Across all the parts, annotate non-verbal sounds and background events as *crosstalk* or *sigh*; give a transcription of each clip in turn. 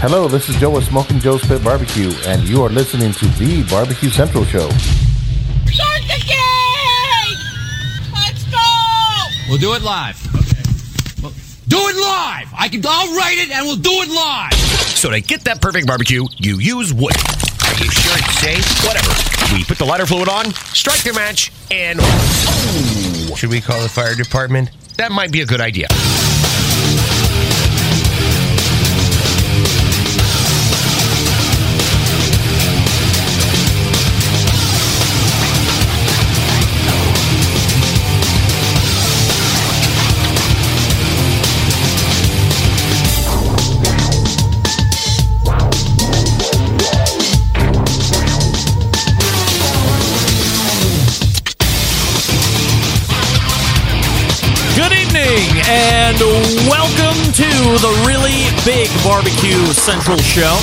Hello, this is Joe with Smoking Joe's Pit Barbecue, and you are listening to the Barbecue Central Show. Start the game! Let's go! We'll do it live. Okay. Well, do it live. I can. I'll write it, and we'll do it live. So to get that perfect barbecue, you use wood. Are you sure it's safe? Whatever. We put the lighter fluid on, strike the match, and oh, should we call the fire department? That might be a good idea. And welcome to the really big barbecue central show.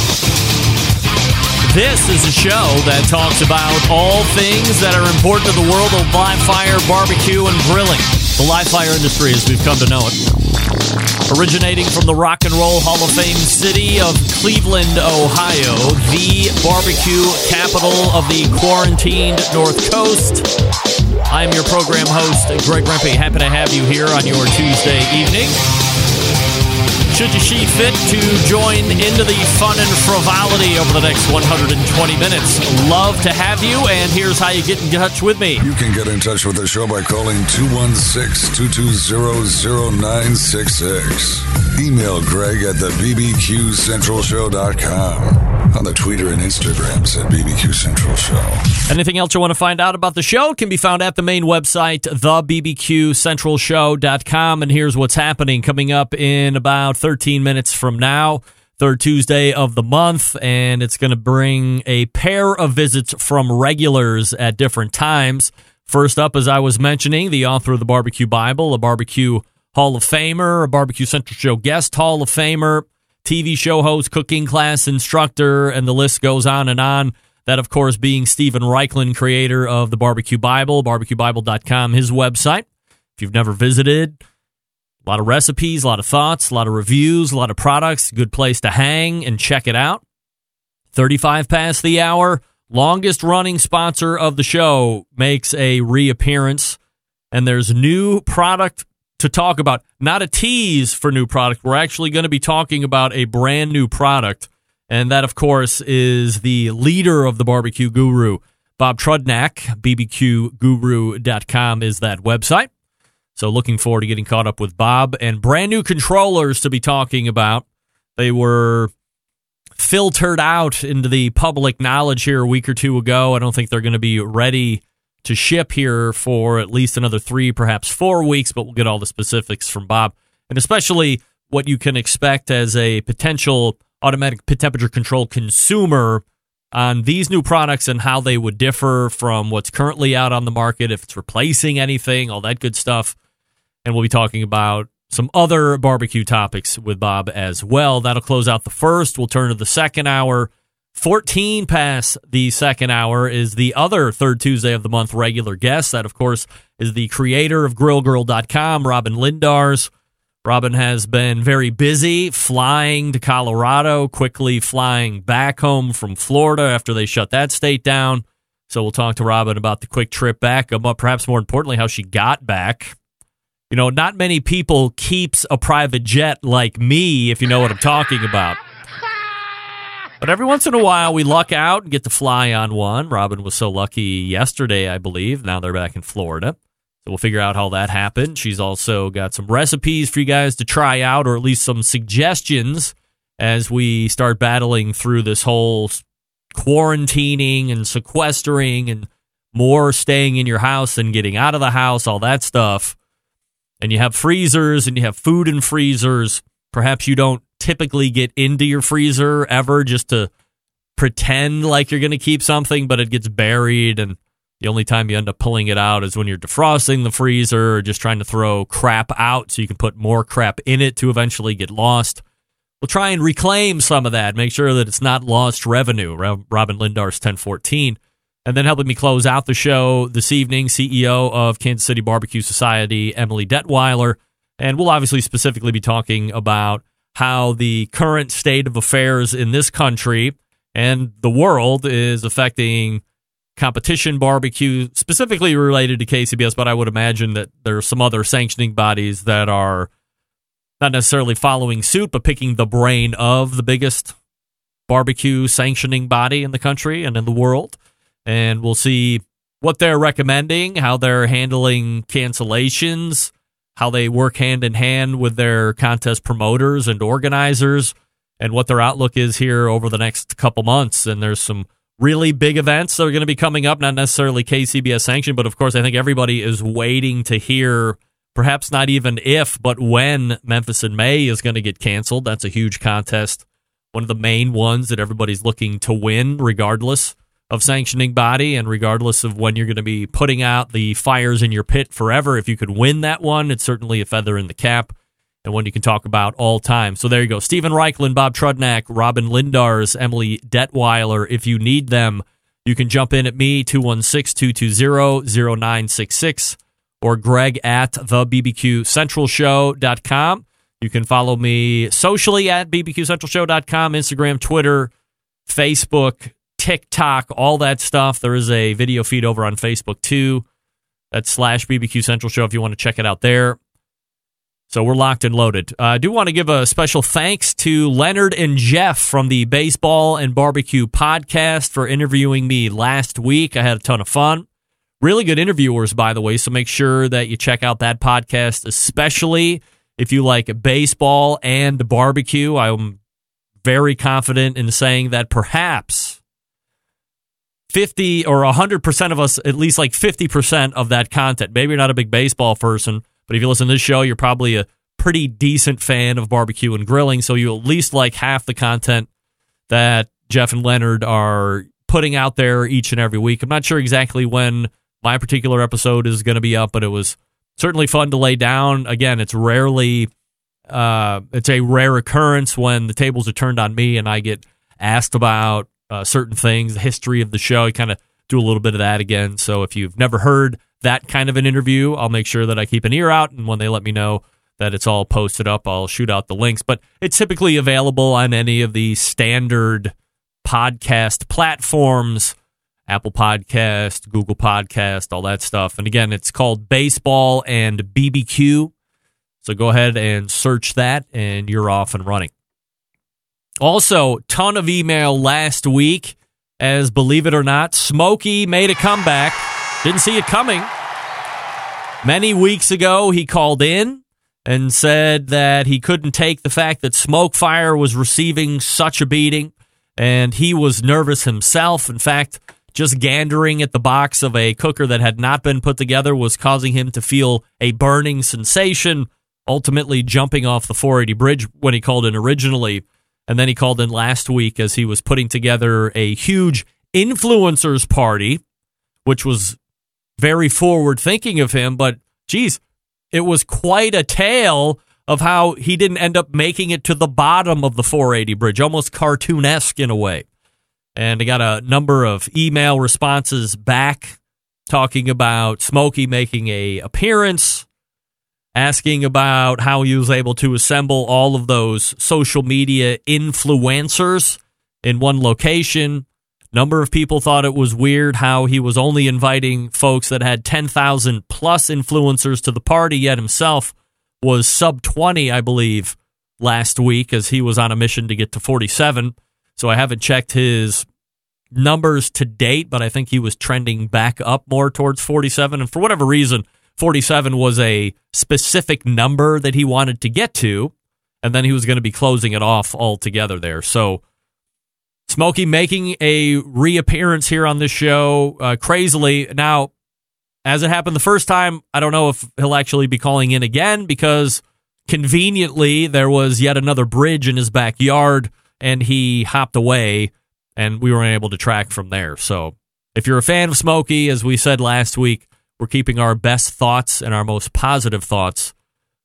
This is a show that talks about all things that are important to the world of live fire, barbecue, and grilling. The live fire industry as we've come to know it. Originating from the Rock and Roll Hall of Fame city of Cleveland, Ohio, the barbecue capital of the quarantined North Coast. I am your program host, Greg Rempe. Happy to have you here on your Tuesday evening. Should you see fit to join into the fun and frivolity over the next 120 minutes, love to have you. And here's how you get in touch with me. You can get in touch with the show by calling 216-220-0966. Email Greg at the bbqcentralshow.com. On the Twitter and Instagrams at BBQ Central Show. Anything else you want to find out about the show can be found at the main website, thebbqcentralshow.com. And here's what's happening coming up in about 13 minutes from now, third Tuesday of the month. And it's going to bring a pair of visits from regulars at different times. First up, as I was mentioning, the author of the Barbecue Bible, a barbecue Hall of Famer, a Barbecue Central Show guest Hall of Famer, TV show host, cooking class instructor, and the list goes on and on. That, of course, being Steven Raichlen, creator of the Barbecue Bible, barbecuebible.com, his website. If you've never visited, a lot of recipes, a lot of thoughts, a lot of reviews, a lot of products. Good place to hang and check it out. 35 past the hour. Longest running sponsor of the show makes a reappearance, and there's new product to talk about. Not a tease for new product. We're actually going to be talking about a brand new product. And that, of course, is the leader of the barbecue guru, Bob Trudnak. BBQGuru.com is that website. So looking forward to getting caught up with Bob and brand new controllers to be talking about. They were filtered out into the public knowledge here a week or two ago. I don't think they're going to be ready to ship here for at least another three, perhaps four weeks, but we'll get all the specifics from Bob and especially what you can expect as a potential automatic temperature control consumer on these new products and how they would differ from what's currently out on the market, if it's replacing anything, all that good stuff. And we'll be talking about some other barbecue topics with Bob as well. That'll close out the first. We'll turn to the second hour. 14 past the second hour is the other third Tuesday of the month regular guest. That, of course, is the creator of grillgirl.com, Robyn Lindars. Robyn has been very busy flying to Colorado, quickly flying back home from Florida after they shut that state down. So we'll talk to Robin about the quick trip back, uh, but perhaps more importantly, how she got back. You know, not many people keeps a private jet like me, if you know what I'm talking about. But every once in a while, we luck out and get to fly on one. Robyn was so lucky yesterday, I believe. Now they're back in Florida. So we'll figure out how that happened. She's also got some recipes for you guys to try out, or at least some suggestions as we start battling through this whole quarantining and sequestering and more staying in your house than getting out of the house, all that stuff. And you have freezers and you have food in freezers. Perhaps you don't typically get into your freezer ever just to pretend like you're going to keep something, but it gets buried. And the only time you end up pulling it out is when you're defrosting the freezer or just trying to throw crap out so you can put more crap in it to eventually get lost. We'll try and reclaim some of that, make sure that it's not lost revenue. Robyn Lindars 1014. And then helping me close out the show this evening, CEO of Kansas City Barbecue Society, Emily Detwiler. And we'll obviously specifically be talking about how the current state of affairs in this country and the world is affecting competition barbecue, specifically related to KCBS, but I would imagine that there are some other sanctioning bodies that are not necessarily following suit, but picking the brain of the biggest barbecue sanctioning body in the country and in the world. And we'll see what they're recommending, how they're handling cancellations, how they work hand in hand with their contest promoters and organizers, and what their outlook is here over the next couple months. And there's some really big events that are going to be coming up, not necessarily KCBS sanctioned, but of course, I think everybody is waiting to hear perhaps not even if, but when Memphis in May is going to get canceled. That's a huge contest, one of the main ones that everybody's looking to win, regardless of sanctioning body and regardless of when you're going to be putting out the fires in your pit forever. If you could win that one, it's certainly a feather in the cap and one you can talk about all time. So there you go. Steven Raichlen, Bob Trudnak, Robyn Lindars, Emily Detwiler. If you need them, you can jump in at me, 216-220-0966 or greg at the bbqcentralshow.com. You can follow me socially at bbqcentralshow.com, Instagram, Twitter, Facebook, TikTok, all that stuff. There is a video feed over on Facebook too. That's slash BBQ Central Show if you want to check it out there. So we're locked and loaded. Uh, I do want to give a special thanks to Leonard and Jeff from the Baseball and Barbecue podcast for interviewing me last week. I had a ton of fun. Really good interviewers, by the way. So make sure that you check out that podcast, especially if you like baseball and barbecue. I'm very confident in saying that perhaps 50 or 100% of us at least like 50% of that content. Maybe you're not a big baseball person, but if you listen to this show, you're probably a pretty decent fan of barbecue and grilling. So you at least like half the content that Jeff and Leonard are putting out there each and every week. I'm not sure exactly when my particular episode is going to be up, but it was certainly fun to lay down. Again, it's rarely, uh, it's a rare occurrence when the tables are turned on me and I get asked about uh, certain things, the history of the show. I kind of do a little bit of that again. So if you've never heard that kind of an interview, I'll make sure that I keep an ear out. And when they let me know that it's all posted up, I'll shoot out the links. But it's typically available on any of the standard podcast platforms Apple Podcast, Google Podcast, all that stuff. And again, it's called Baseball and BBQ. So go ahead and search that, and you're off and running. Also, ton of email last week as believe it or not, Smokey made a comeback. Didn't see it coming. Many weeks ago, he called in and said that he couldn't take the fact that Smokefire was receiving such a beating, and he was nervous himself. In fact, just gandering at the box of a cooker that had not been put together was causing him to feel a burning sensation, ultimately jumping off the 480 bridge when he called in originally. And then he called in last week as he was putting together a huge influencers party, which was very forward thinking of him. But geez, it was quite a tale of how he didn't end up making it to the bottom of the 480 bridge, almost cartoonesque in a way. And I got a number of email responses back talking about Smokey making a appearance, asking about how he was able to assemble all of those social media influencers in one location. Number of people thought it was weird how he was only inviting folks that had 10,000 plus influencers to the party, yet himself was sub 20, I believe, last week as he was on a mission to get to 47. So I haven't checked his numbers to date, but I think he was trending back up more towards 47. And for whatever reason, 47 was a specific number that he wanted to get to, and then he was going to be closing it off altogether there. So, Smokey making a reappearance here on this show uh, crazily. Now, as it happened the first time, I don't know if he'll actually be calling in again because conveniently there was yet another bridge in his backyard and he hopped away and we weren't able to track from there. So, if you're a fan of Smokey, as we said last week, we're keeping our best thoughts and our most positive thoughts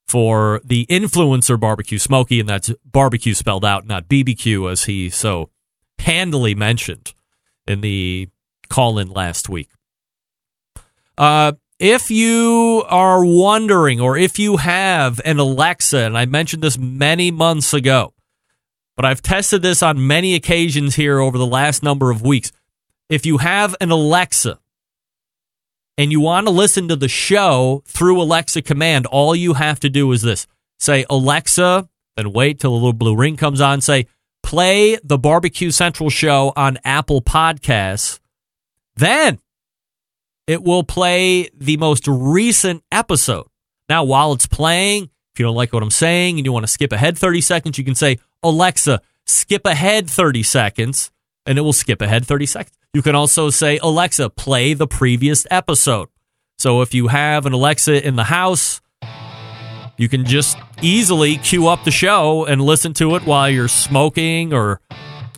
for the influencer barbecue smoky, and that's barbecue spelled out, not BBQ, as he so handily mentioned in the call in last week. Uh, if you are wondering or if you have an Alexa, and I mentioned this many months ago, but I've tested this on many occasions here over the last number of weeks. If you have an Alexa and you want to listen to the show through Alexa command, all you have to do is this say, Alexa, then wait till the little blue ring comes on, say, play the Barbecue Central show on Apple Podcasts. Then it will play the most recent episode. Now, while it's playing, if you don't like what I'm saying and you want to skip ahead 30 seconds, you can say, Alexa, skip ahead 30 seconds, and it will skip ahead 30 seconds. You can also say, Alexa, play the previous episode. So if you have an Alexa in the house, you can just easily queue up the show and listen to it while you're smoking or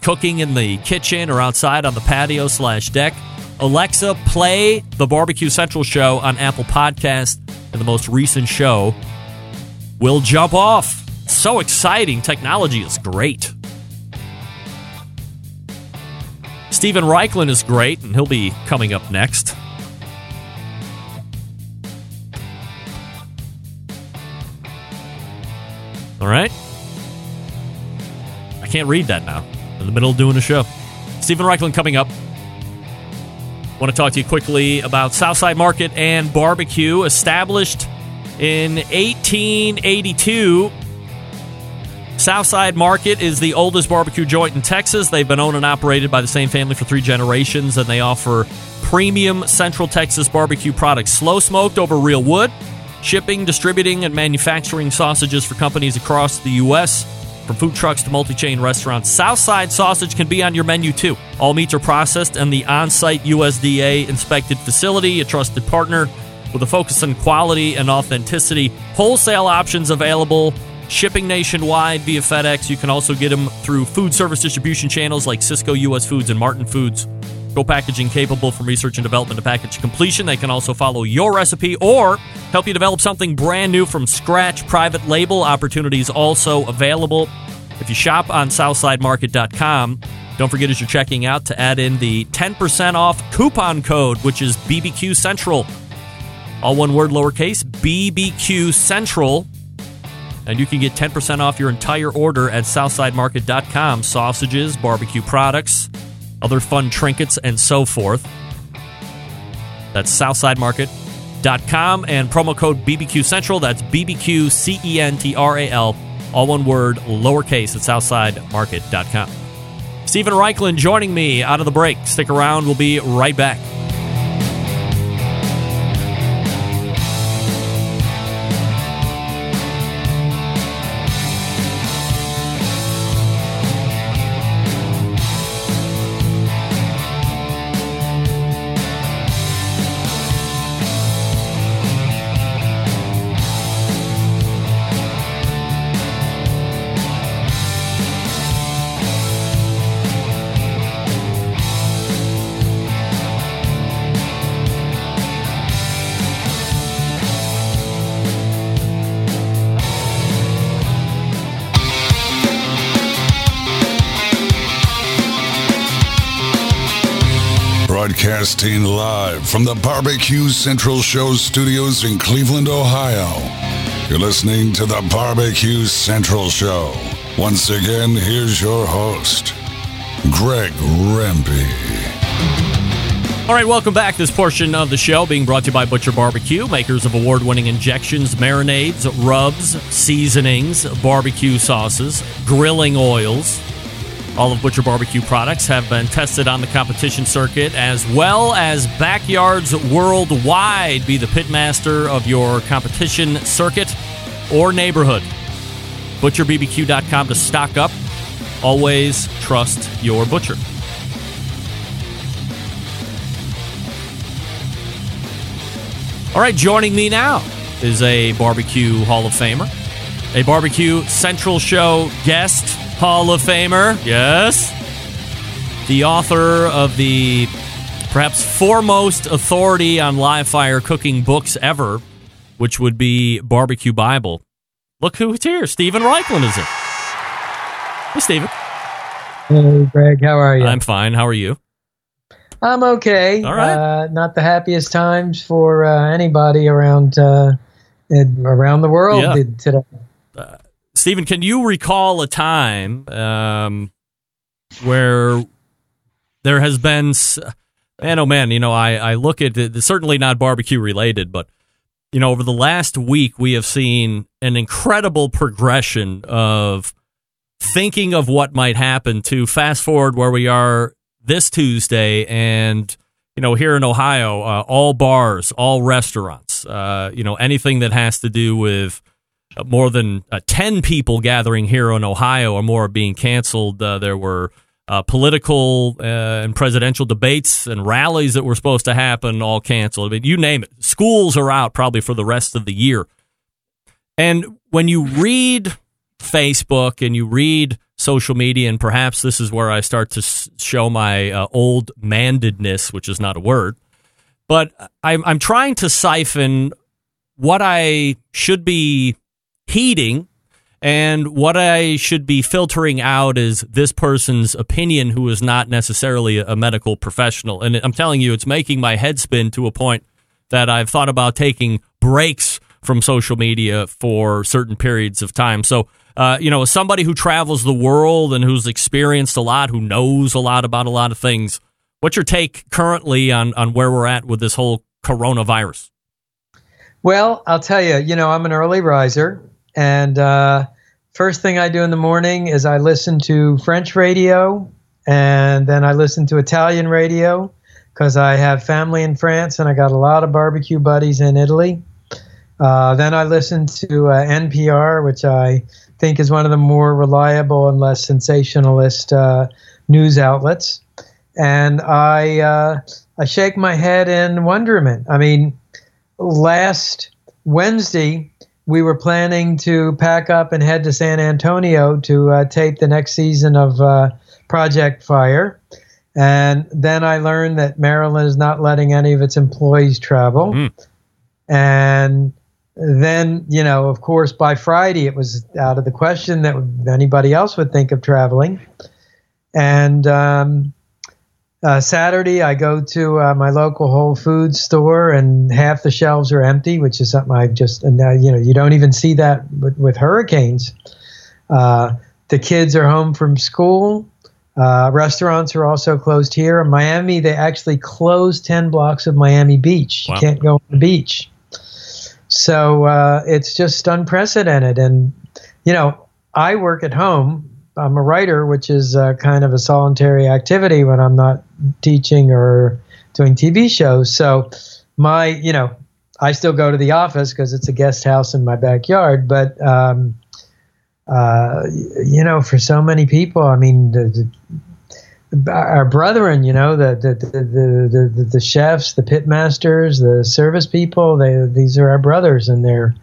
cooking in the kitchen or outside on the patio slash deck. Alexa, play the Barbecue Central show on Apple Podcast, and the most recent show will jump off. So exciting. Technology is great. Steven Raichlen is great, and he'll be coming up next. All right. I can't read that now. In the middle of doing a show. Steven Raichlen coming up. Want to talk to you quickly about Southside Market and Barbecue, established in 1882. Southside Market is the oldest barbecue joint in Texas. They've been owned and operated by the same family for three generations, and they offer premium Central Texas barbecue products, slow smoked over real wood, shipping, distributing, and manufacturing sausages for companies across the U.S. From food trucks to multi chain restaurants, Southside sausage can be on your menu too. All meats are processed in the on site USDA inspected facility, a trusted partner with a focus on quality and authenticity. Wholesale options available, shipping nationwide via FedEx. You can also get them through food service distribution channels like Sysco US Foods and Martin Foods. Go packaging capable from research and development to package completion. They can also follow your recipe or help you develop something brand new from scratch. Private label opportunities also available. If you shop on SouthsideMarket.com, don't forget as you're checking out to add in the 10% off coupon code, which is BBQ Central. All one word, lowercase, BBQ Central. And you can get 10% off your entire order at SouthsideMarket.com. Sausages, barbecue products, other fun trinkets, and so forth. That's SouthsideMarket.com and promo code BBQ Central. That's BBQ C E N T R A L, all one word, lowercase at SouthsideMarket.com. Steven Raichlen joining me out of the break. Stick around, we'll be right back. Broadcasting live from the Barbecue Central Show studios in Cleveland, Ohio. You're listening to the Barbecue Central Show. Once again, here's your host, Greg Rempe. All right, welcome back. This portion of the show being brought to you by Butcher Barbecue, makers of award winning injections, marinades, rubs, seasonings, barbecue sauces, grilling oils. All of Butcher Barbecue products have been tested on the competition circuit as well as backyards worldwide. Be the pitmaster of your competition circuit or neighborhood. ButcherBBQ.com to stock up. Always trust your butcher. All right, joining me now is a barbecue Hall of Famer, a barbecue Central Show guest Hall of Famer. Yes. The author of the perhaps foremost authority on live fire cooking books ever, which would be Barbecue Bible. Look who's here. Steven Raichlen is it. Hey, Steven. Hey, Greg, how are you? I'm fine. How are you? I'm okay. All right. Uh, not the happiest times for uh, anybody around uh, around the world Yeah. today. Steven, can you recall a time um, where there has been, man, oh man, you know, I, I look at it, certainly not barbecue related, but, you know, over the last week, we have seen an incredible progression of thinking of what might happen to fast forward where we are this Tuesday and, you know, here in Ohio, uh, all bars, all restaurants, uh, you know, anything that has to do with uh, more than uh, 10 people gathering here in Ohio or more are being canceled. Uh, there were uh, political uh, and presidential debates and rallies that were supposed to happen, all canceled. I mean, you name it. Schools are out probably for the rest of the year. And when you read Facebook and you read social media, and perhaps this is where I start to s- show my old mandedness, which is not a word, but I'm, I'm trying to siphon what I should be heeding and what I should be filtering out is this person's opinion who is not necessarily a medical professional. And I'm telling you, it's making my head spin to a point that I've thought about taking breaks from social media for certain periods of time. So, uh, you know, as somebody who travels the world and who's experienced a lot, who knows a lot about a lot of things, what's your take currently on, on where we're at with this whole coronavirus? Well, I'll tell you, you know, I'm an early riser, and uh, first thing I do in the morning is I listen to French radio, and then I listen to Italian radio because I have family in France and I got a lot of barbecue buddies in Italy. Uh, then I listen to uh, NPR, which I think is one of the more reliable and less sensationalist uh, news outlets, and I uh, I shake my head in wonderment. I mean last Wednesday, we were planning to pack up and head to San Antonio to uh, tape the next season of uh, Project Fire. And then I learned that Maryland is not letting any of its employees travel. And then, you know, of course, by Friday, it was out of the question that anybody else would think of traveling. And um, uh, Saturday, I go to uh, my local Whole Foods store, and half the shelves are empty, which is something I just and uh, you know you don't even see that with, with hurricanes. Uh, the kids are home from school. Uh, restaurants are also closed here in Miami. They actually closed ten blocks of Miami Beach. Wow. You can't go on the beach. So uh, it's just unprecedented, and you know I work at home. I'm a writer, which is uh, kind of a solitary activity when I'm not teaching or doing TV shows. So my, you know, I still go to the office because it's a guest house in my backyard. But um, uh, you know, for so many people, I mean, the, the, our brethren, you know, the the, the the the chefs, the pit masters, the service people, they these are our brothers, and they're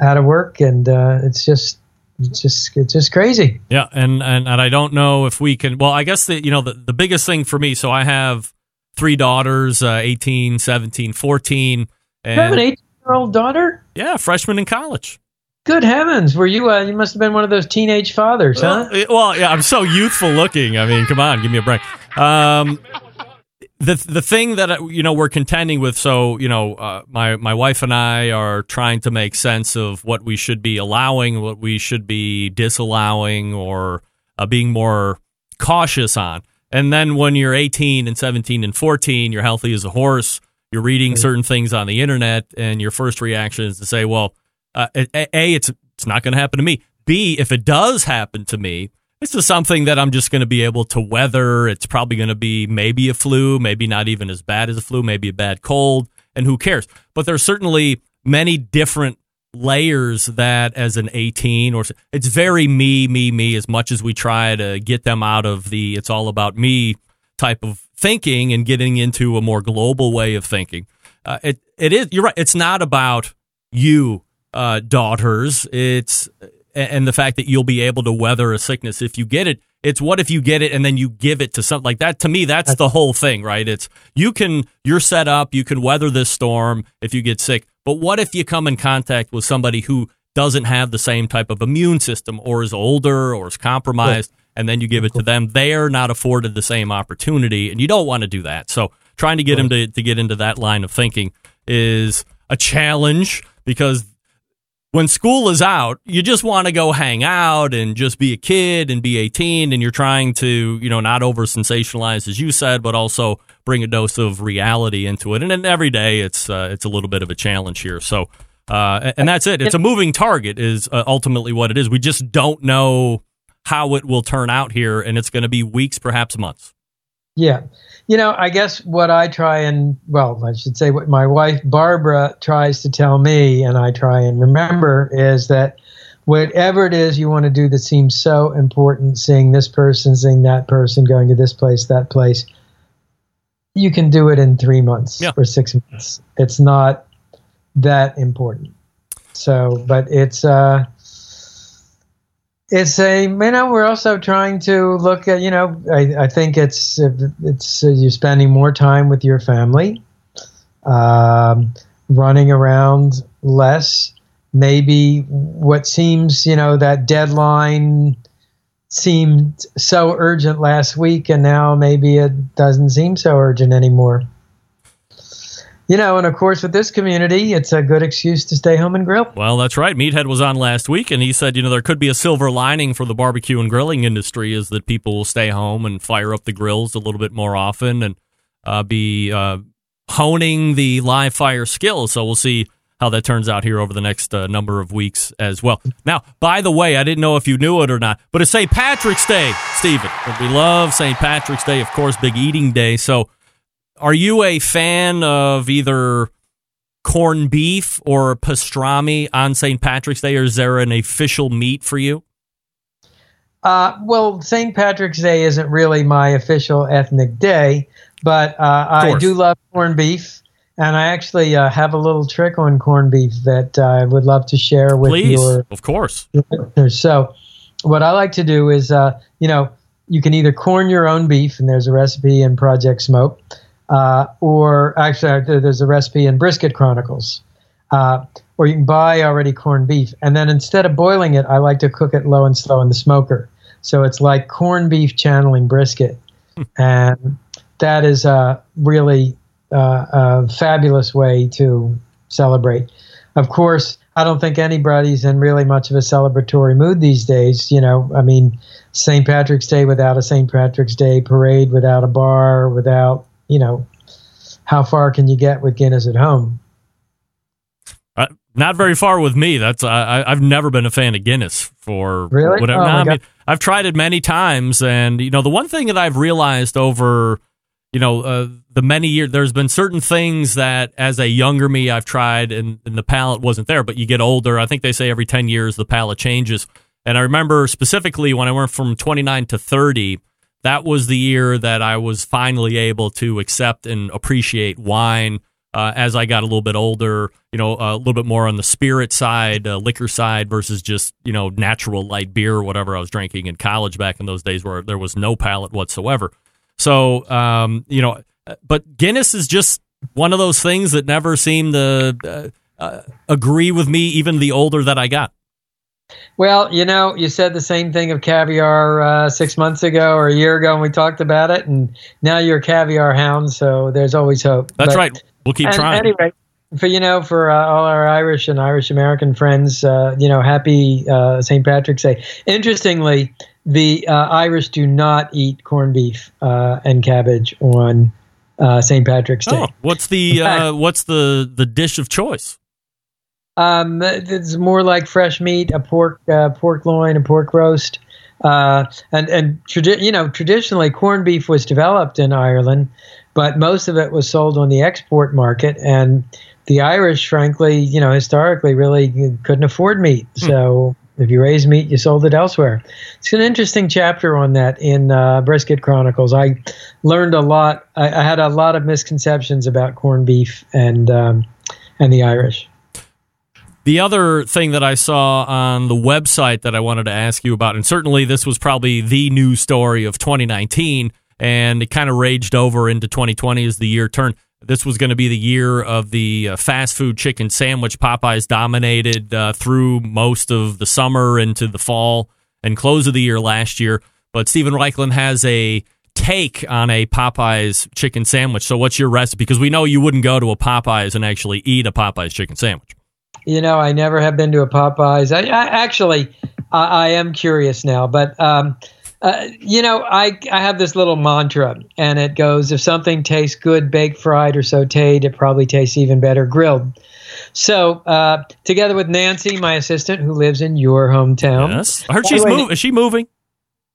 out of work, and uh, it's just it's just it's just crazy. Yeah, and, and and I don't know if we can. Well, I guess the you know the, the biggest thing for me. So I have three daughters, uh, 18, 17, 14, You have an 18 year old daughter? yeah, freshman in college. Good heavens! Were you? Uh, you must have been one of those teenage fathers, huh? Well, well, yeah, I'm so youthful looking. I mean, come on, give me a break. Um, the the thing that uh, you know we're contending with. So you know, uh, my my wife and I are trying to make sense of what we should be allowing, what we should be disallowing, or uh, being more cautious on. And then when you're 18 and 17 and 14, you're healthy as a horse. You're reading certain things on the internet, and your first reaction is to say, "Well, uh, a, a, it's it's not going to happen to me. B, if it does happen to me, this is something that I'm just going to be able to weather. It's probably going to be maybe a flu, maybe not even as bad as a flu, maybe a bad cold, and who cares? But there's certainly many different layers that as an 18 or it's very me me me as much as we try to get them out of the it's all about me type of thinking and getting into a more global way of thinking uh, it it is you're right it's not about you uh, daughters it's and the fact that you'll be able to weather a sickness if you get it. It's what if you get it and then you give it to something like that to me that's the whole thing right? It's you can you're set up you can weather this storm if you get sick but what if you come in contact with somebody who doesn't have the same type of immune system or is older or is compromised and then you give it to them they're not afforded the same opportunity and you don't want to do that. So trying to get him to, to get into that line of thinking is a challenge because when school is out, you just want to go hang out and just be a kid and be 18 and you're trying to, you know, not over sensationalize as you said, but also bring a dose of reality into it. And then every day it's uh, it's a little bit of a challenge here. So uh, and that's it. It's a moving target is uh, ultimately what it is. We just don't know how it will turn out here and it's going to be weeks perhaps months. Yeah. You know, I guess what I try and, well, I should say what my wife Barbara tries to tell me, and I try and remember, is that whatever it is you want to do that seems so important, seeing this person, seeing that person, going to this place, that place, you can do it in three months Yeah. or six months. It's not that important. So, but it's, uh, it's a you know we're also trying to look at you know I, I think it's it's uh, you're spending more time with your family, um, running around less. Maybe what seems you know that deadline seemed so urgent last week, and now maybe it doesn't seem so urgent anymore. You know, and of course, with this community, it's a good excuse to stay home and grill. Well, that's right. Meathead was on last week, and he said, you know, there could be a silver lining for the barbecue and grilling industry is that people will stay home and fire up the grills a little bit more often and uh, be uh, honing the live fire skills. So we'll see how that turns out here over the next uh, number of weeks as well. Now, by the way, I didn't know if you knew it or not, but it's St. Patrick's Day, Steven. We love St. Patrick's Day, of course, big eating day. So are you a fan of either corned beef or pastrami on St. Patrick's Day, or is there an official meat for you? Uh, well, St. Patrick's Day isn't really my official ethnic day, but uh, I do love corned beef, and I actually uh, have a little trick on corned beef that I would love to share with Please, your of course. listeners. So, what I like to do is, uh, you know, you can either corn your own beef, and there's a recipe in Project Smoke, uh, or actually, there's a recipe in Brisket Chronicles. Uh, or you can buy already corned beef. And then instead of boiling it, I like to cook it low and slow in the smoker. So it's like corned beef channeling brisket. *laughs* and that is a really uh, a fabulous way to celebrate. Of course, I don't think anybody's in really much of a celebratory mood these days. You know, I mean, St. Patrick's Day without a St. Patrick's Day parade, without a bar, without, you know, how far can you get with Guinness at home? Uh, not very far with me. That's I, I've never been a fan of Guinness for Really? whatever. Oh, no, I mean, I've tried it many times, and you know the one thing that I've realized over you know uh, the many years, there's been certain things that as a younger me I've tried, and, and the palate wasn't there. But you get older. I think they say every ten years the palate changes. And I remember specifically when I went from 29 to 30, that was the year that I was finally able to accept and appreciate wine. Uh, as I got a little bit older, you know, a little bit more on the spirit side, uh, liquor side versus just, you know, natural light beer or whatever I was drinking in college back in those days where there was no palate whatsoever. So, um, you know, but Guinness is just one of those things that never seemed to uh, uh, agree with me, even the older that I got. Well, you know, you said the same thing of caviar uh, six months ago or a year ago, and we talked about it. And now you're a caviar hound, so there's always hope. That's But- right. We'll keep and trying. Anyway, for you know, for uh, all our Irish and Irish American friends, uh, you know, happy uh, St. Patrick's Day. Interestingly, the uh, Irish do not eat corned beef uh, and cabbage on uh, St. Patrick's Day. Oh, what's the uh, what's the the dish of choice? Um, it's more like fresh meat, a pork, uh, pork loin, a pork roast, uh, and and tradi- you know traditionally corned beef was developed in Ireland, but most of it was sold on the export market, and the Irish, frankly, you know, historically, really couldn't afford meat, so. If you raise meat, you sold it elsewhere. It's an interesting chapter on that in uh, Brisket Chronicles. I learned a lot. I, I had a lot of misconceptions about corned beef and um, and the Irish. The other thing that I saw on the website that I wanted to ask you about, and certainly this was probably the news story of 2019, and it kind of raged over into 2020 as the year turned. This was going to be the year of the uh, fast food chicken sandwich. Popeyes dominated uh, through most of the summer into the fall and close of the year last year. But Steven Raichlen has a take on a Popeyes chicken sandwich. So, what's your recipe? Because we know you wouldn't go to a Popeyes and actually eat a Popeyes chicken sandwich. You know, I never have been to a Popeyes. I, I actually, I, I am curious now, but um, uh, you know, I I have this little mantra, and it goes: if something tastes good baked, fried, or sautéed, it probably tastes even better grilled. So, uh, together with Nancy, my assistant, who lives in your hometown, Yes, I heard she's moving. Is she moving?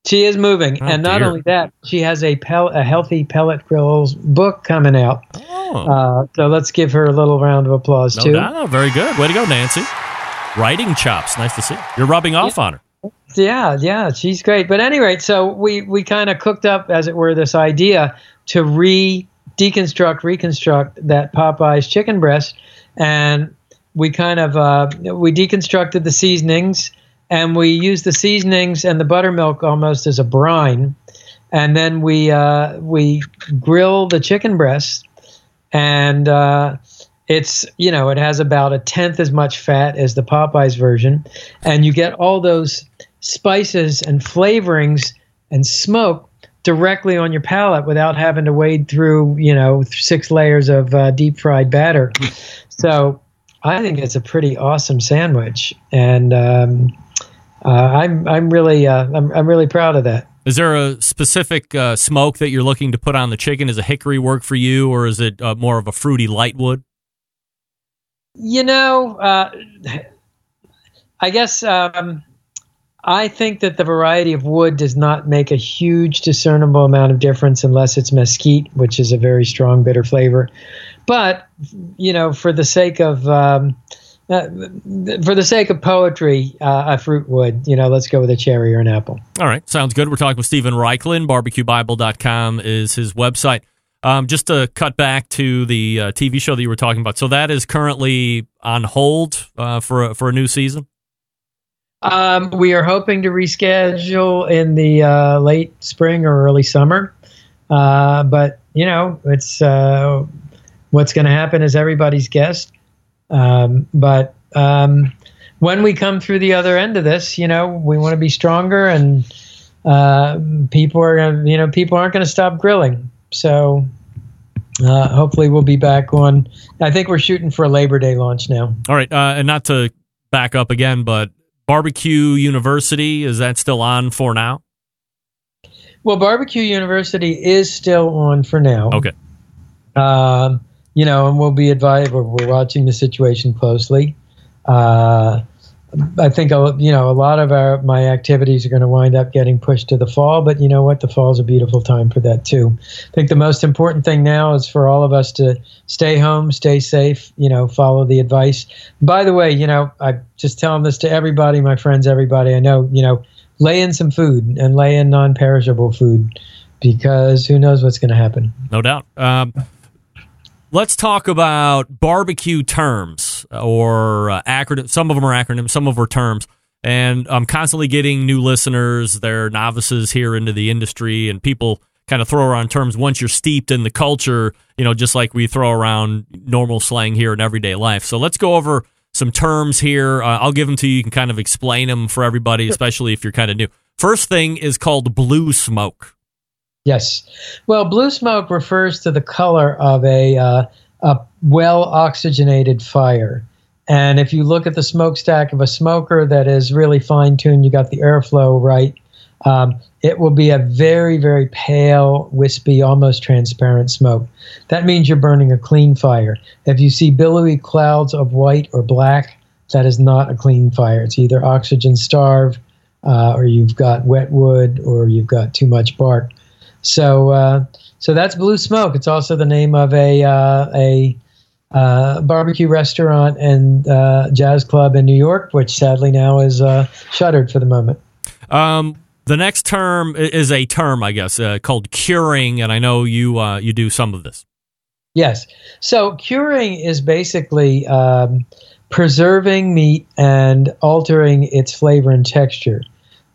She is moving, Oh, and not dear. only that, she has a pel- a healthy pellet grills book coming out. Oh, Uh, so let's give her a little round of applause no too. doubt. Very good. Way to go, Nancy. Writing chops. Nice to see. You're rubbing off on her. Yeah, yeah, she's great. But anyway, so we we kind of cooked up, as it were, this idea to re deconstruct, reconstruct that Popeyes chicken breast, and we kind of uh, we deconstructed the seasonings, and we use the seasonings and the buttermilk almost as a brine, and then we uh, we grill the chicken breast, and uh, it's you know it has about a tenth as much fat as the Popeyes version, and you get all those spices and flavorings and smoke directly on your palate without having to wade through you know six layers of uh, deep fried batter. *laughs* So I think it's a pretty awesome sandwich, and um, uh, I'm I'm really uh, I'm I'm really proud of that. Is there a specific uh, smoke that you're looking to put on the chicken? Is a hickory work for you, or is it uh, more of a fruity lightwood? You know, uh, I guess um, I think that the variety of wood does not make a huge discernible amount of difference unless it's mesquite, which is a very strong bitter flavor. But you know, for the sake of um, uh, for the sake of poetry, uh, a fruit wood. You know, let's go with a cherry or an apple. All right, sounds good. We're talking with Steven Raichlen. BarbecueBible.com is his website. Um, just to cut back to the uh, TV show that you were talking about, so that is currently on hold uh, for a, for a new season. Um, we are hoping to reschedule in the uh, late spring or early summer. Uh, but, you know, it's uh, what's going to happen is everybody's guest. Um, but um, when we come through the other end of this, you know, we want to be stronger and uh, people are, gonna, you know, people aren't going to stop grilling. So uh, hopefully we'll be back on. I think we're shooting for a Labor Day launch now. All right, uh, and not to back up again, but Barbecue University is that still on for now? Well, Barbecue University is still on for now. Okay. Um, you know, and we'll be advised. We're, we're watching the situation closely. Uh, I think a- you know a lot of our my activities are going to wind up getting pushed to the fall, but you know what? The fall is a beautiful time for that too. I think the most important thing now is for all of us to stay home, stay safe. You know, follow the advice. By the way, you know, I just telling this to everybody, my friends, everybody I know. You know, lay in some food and lay in non-perishable food because who knows what's going to happen. No doubt. Um, let's talk about barbecue terms or uh, acronyms. Some of them are acronyms, some of them are terms. And I'm constantly getting new listeners. They're novices here into the industry, and people kind of throw around terms once you're steeped in the culture, you know, just like we throw around normal slang here in everyday life. So let's go over some terms here. Uh, I'll give them to you. You can kind of explain them for everybody, especially if you're kind of new. First thing is called blue smoke. Yes. Well, blue smoke refers to the color of a, uh, a well oxygenated fire. And if you look at the smokestack of a smoker that is really fine tuned, you got the airflow right, um, it will be a very, very pale, wispy, almost transparent smoke. That means you're burning a clean fire. If you see billowy clouds of white or black, that is not a clean fire. It's either oxygen starved, uh, or you've got wet wood, or you've got too much bark. So, uh, so that's Blue Smoke. It's also the name of a uh, a uh, barbecue restaurant and uh, jazz club in New York, which sadly now is uh, shuttered for the moment. Um, the next term is a term, I guess, uh, called curing, and I know you uh, you do some of this. Yes. So curing is basically um, preserving meat and altering its flavor and texture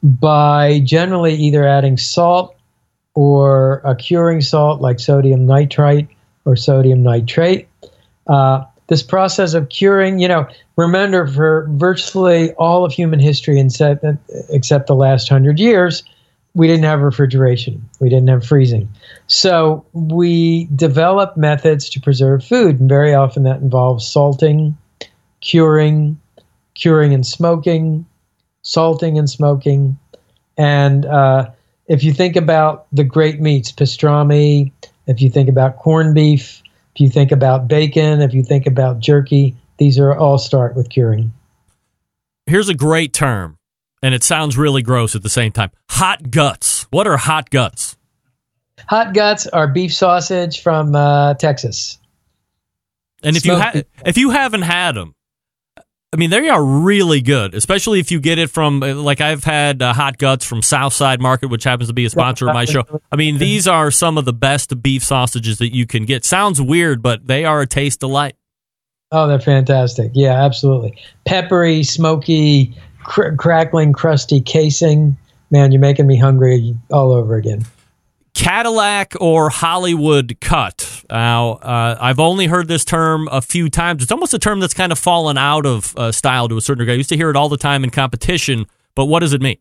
by generally either adding salt or a curing salt like sodium nitrite or sodium nitrate. Uh, this process of curing, you know, remember for virtually all of human history except, except the last hundred years, we didn't have refrigeration. We didn't have freezing. So we developed methods to preserve food, and very often that involves salting, curing, curing and smoking, salting and smoking. And uh, if you think about the great meats, pastrami, if you think about corned beef, if you think about bacon, if you think about jerky, these are all start with curing. Here's a great term, and it sounds really gross at the same time. Hot guts. What are hot guts? Hot guts are beef sausage from uh, Texas. And if you ha- if you haven't had them, I mean they are really good, especially if you get it from uh, like I've had uh, hot guts from Southside Market, which happens to be a sponsor of my show. I mean these are some of the best beef sausages that you can get. Sounds weird, but they are a taste delight. Oh, they're fantastic. Yeah, absolutely. Peppery, smoky, cr- crackling, crusty casing. Man, you're making me hungry all over again. Cadillac or Hollywood cut. Now, uh, I've only heard this term a few times. It's almost a term that's kind of fallen out of uh, style to a certain degree. I used to hear it all the time in competition, but what does it mean?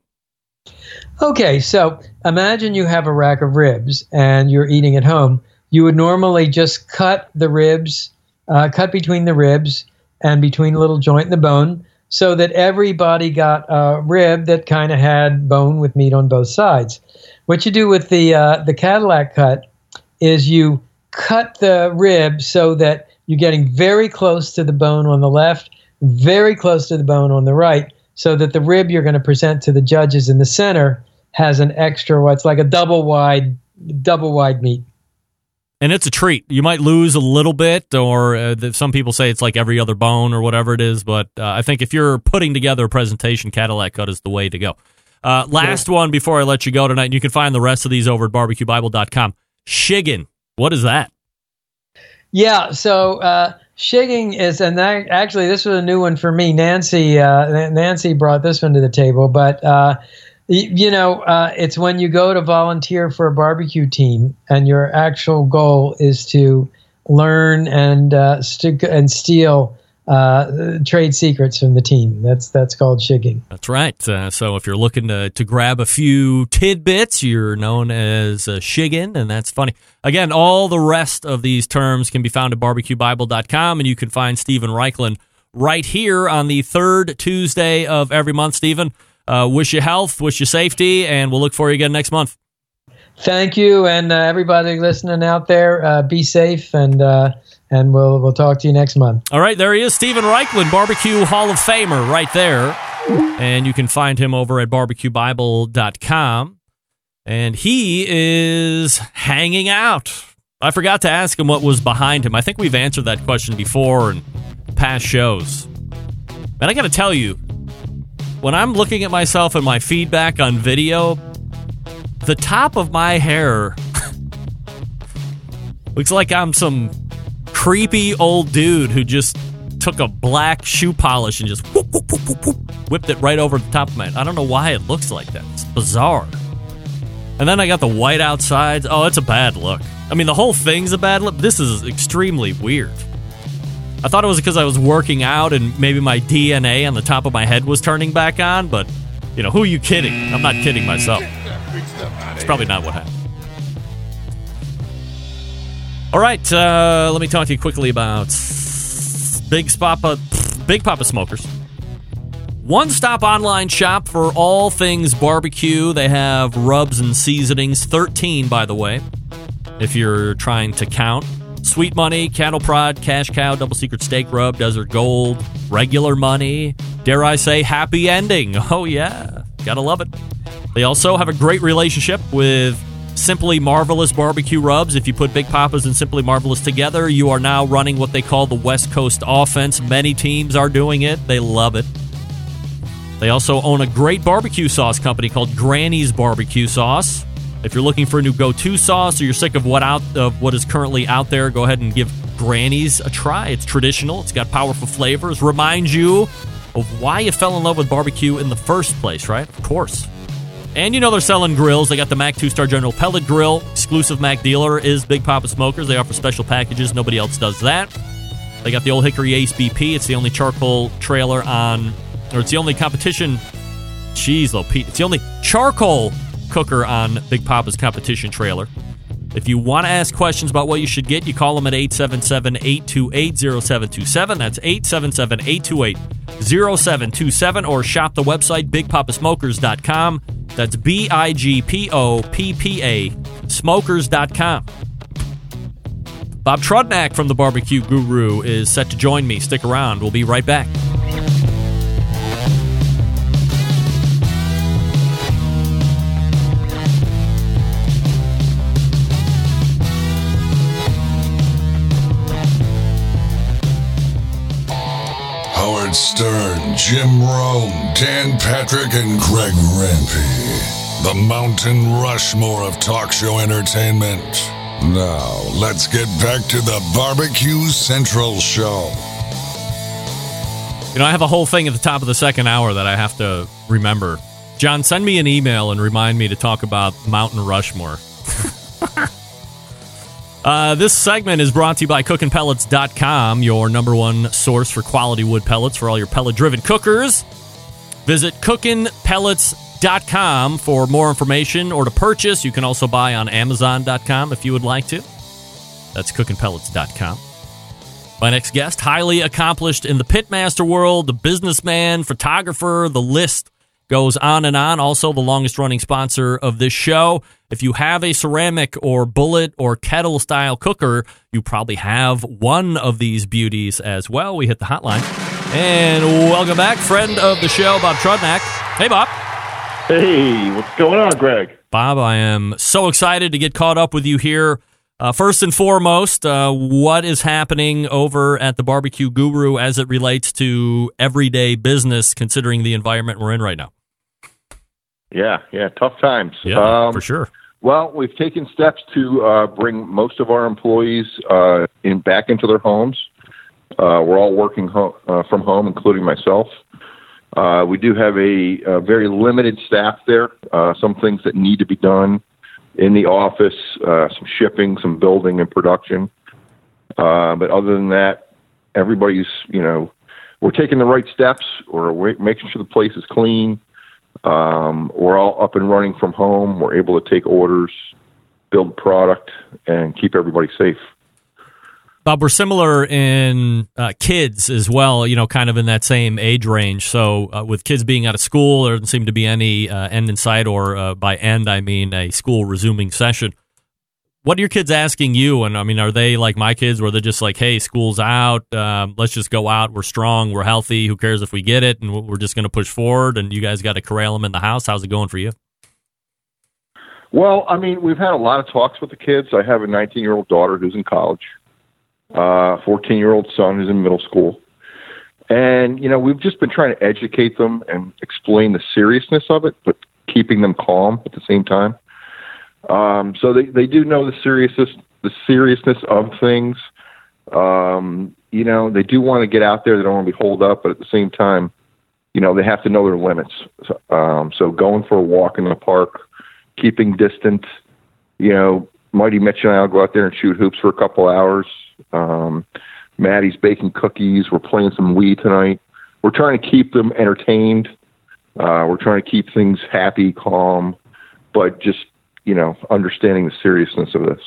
Okay, so imagine you have a rack of ribs and you're eating at home. You would normally just cut the ribs, uh, cut between the ribs and between the little joint and the bone so that everybody got a rib that kind of had bone with meat on both sides. What you do with the uh, the Cadillac cut is you cut the rib so that you're getting very close to the bone on the left, very close to the bone on the right, so that the rib you're going to present to the judges in the center has an extra what's like a double wide double wide meat. And it's a treat. You might lose a little bit, or uh, some people say it's like every other bone or whatever it is. But uh, I think if you're putting together a presentation, Cadillac cut is the way to go. Uh, last one before I let you go tonight. And you can find the rest of these over at barbecuebible.com. Shiggin. What is that? Yeah, so uh, shigging is, and actually this was a new one for me. Nancy, uh, Nancy brought this one to the table, but uh, you know, uh, it's when you go to volunteer for a barbecue team, and your actual goal is to learn and uh, st- and steal uh, trade secrets from the team. That's that's called shigging. That's right. Uh, so if you're looking to, to grab a few tidbits, you're known as a shiggin, and that's funny. Again, all the rest of these terms can be found at barbecuebible.com, and you can find Steven Raichlen right here on the third Tuesday of every month. Steven, uh, wish you health, wish you safety, and we'll look for you again next month. Thank you, and uh, everybody listening out there, uh, be safe, and uh, and we'll we'll talk to you next month. All right, there he is, Steven Raichlen, Barbecue Hall of Famer, right there. And you can find him over at barbecuebible.com. And he is hanging out. I forgot to ask him what was behind him. I think we've answered that question before in past shows. And I got to tell you, when I'm looking at myself and my feedback on video, the top of my hair *laughs* looks like I'm some creepy old dude who just took a black shoe polish and just whoop, whoop, whoop, whipped it right over the top of my head. I don't know why it looks like that. It's bizarre. And then I got the white outsides. Oh, it's a bad look. I mean, the whole thing's a bad look. This is extremely weird. I thought it was because I was working out and maybe my DNA on the top of my head was turning back on, but, you know, who are you kidding? I'm not kidding myself. It's probably not what happened. All right, uh, let me talk to you quickly about Big Poppa, Big Poppa Smokers. One stop online shop for all things barbecue. They have rubs and seasonings, 13 by the way, if you're trying to count. Sweet Money, Cattle Prod, Cash Cow, Double Secret Steak Rub, Desert Gold, Regular Money, dare I say, Happy Ending. *laughs* Oh, yeah, gotta love it. They also have a great relationship with Simply Marvelous Barbecue Rubs. If you put Big Poppa's and Simply Marvelous together, you are now running what they call the West Coast offense. Many teams are doing it, they love it. They also own a great barbecue sauce company called Granny's Barbecue Sauce. If you're looking for a new go-to sauce or you're sick of what out of what is currently out there, go ahead and give Granny's a try. It's traditional, it's got powerful flavors, reminds you of why you fell in love with barbecue in the first place, right? Of course. And you know they're selling grills. They got the MAK 2 Star General Pellet Grill. Exclusive MAK dealer is Big Poppa Smokers. They offer special packages. Nobody else does that. They got the Old Hickory Ace BP. It's the only charcoal trailer on, or it's the only competition. Jeez, though, Pete. It's the only charcoal cooker on Big Poppa's competition trailer. If you want to ask questions about what you should get, you call them at 877 828 0727. That's 877 828 0727. Or shop the website bigpoppasmokers.com. That's B I G P O P P A smokers.com. Bob Trudnak from the Barbecue Guru is set to join me. Stick around. We'll be right back. Howard Stern, Jim Rome, Dan Patrick, and Greg Rempe. The Mountain Rushmore of talk show entertainment. Now, let's get back to the Barbecue Central Show. You know, I have a whole thing at the top of the second hour that I have to remember. John, send me an email and remind me to talk about Mountain Rushmore. *laughs* uh, this segment is brought to you by cookinpellets.com, your number one source for quality wood pellets for all your pellet driven cookers. Visit cookinpellets.com for more information or to purchase. You can also buy on amazon.com if you would like to. That's cookinpellets.com. My next guest, highly accomplished in the pitmaster world, the businessman, photographer, the list goes on and on. Also, the longest running sponsor of this show. If you have a ceramic or bullet or kettle style cooker, you probably have one of these beauties as well. We hit the hotline. And welcome back, friend of the show, Bob Trudnak. Hey, Bob. Hey, what's going on, Greg? Bob, I am so excited to get caught up with you here. Uh, first and foremost, uh, what is happening over at the Barbecue Guru as it relates to everyday business, considering the environment we're in right now? Yeah, yeah, tough times. Yeah, Um, for sure. Well, we've taken steps to uh, bring most of our employees uh, in back into their homes. Uh, we're all working ho- uh, from home, including myself. Uh, we do have a, a very limited staff there. Uh, some things that need to be done in the office, uh, some shipping, some building and production. Uh, but other than that, everybody's you know we're taking the right steps. We're making sure the place is clean. Um, we're all up and running from home. We're able to take orders, build product, and keep everybody safe. Bob, we're similar in uh, kids as well, you know, kind of in that same age range. So, uh, with kids being out of school, there doesn't seem to be any uh, end in sight, or uh, by end, I mean a school resuming session. What are your kids asking you? And I mean, are they like my kids, where they're just like, hey, school's out, um, let's just go out, we're strong, we're healthy, who cares if we get it, and we're just going to push forward, and you guys got to corral them in the house? How's it going for you? Well, I mean, we've had a lot of talks with the kids. I have a 19 year old daughter who's in college, uh, 14 year old son who's in middle school. And, you know, we've just been trying to educate them and explain the seriousness of it, but keeping them calm at the same time. Um, so they, they do know the seriousness, the seriousness of things. Um, you know, they do want to get out there. They don't want to be holed up, but at the same time, you know, they have to know their limits. So, um, so going for a walk in the park, keeping distant, you know, Mighty Mitch and I will go out there and shoot hoops for a couple hours. Um, Maddie's baking cookies. We're playing some Wii tonight. We're trying to keep them entertained. Uh, we're trying to keep things happy, calm, but just, you know, understanding the seriousness of this.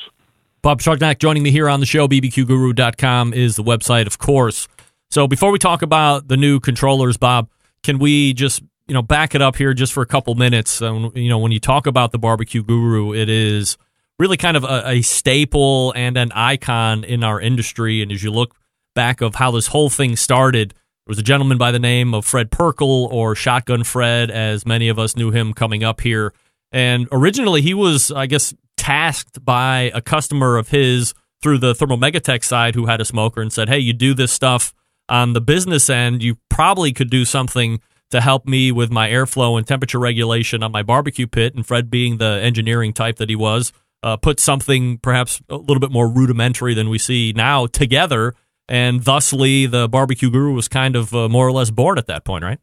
Bob Trudnak joining me here on the show. BBQGuru.com is the website, of course. So before we talk about the new controllers, Bob, can we just you know back it up here just for a couple minutes? Um, you know, when you talk about the Barbecue Guru, it is really kind of a, a staple and an icon in our industry. And as you look back of how this whole thing started, there was a gentleman by the name of Fred Pirkle or Shotgun Fred, as many of us knew him coming up here. And originally, he was, I guess, tasked by a customer of his through the Thermal Megatech side who had a smoker and said, Hey, you do this stuff on the business end. You probably could do something to help me with my airflow and temperature regulation on my barbecue pit. And Fred, being the engineering type that he was, uh, put something perhaps a little bit more rudimentary than we see now together. And thusly, the barbecue guru was kind of uh, more or less bored at that point, right?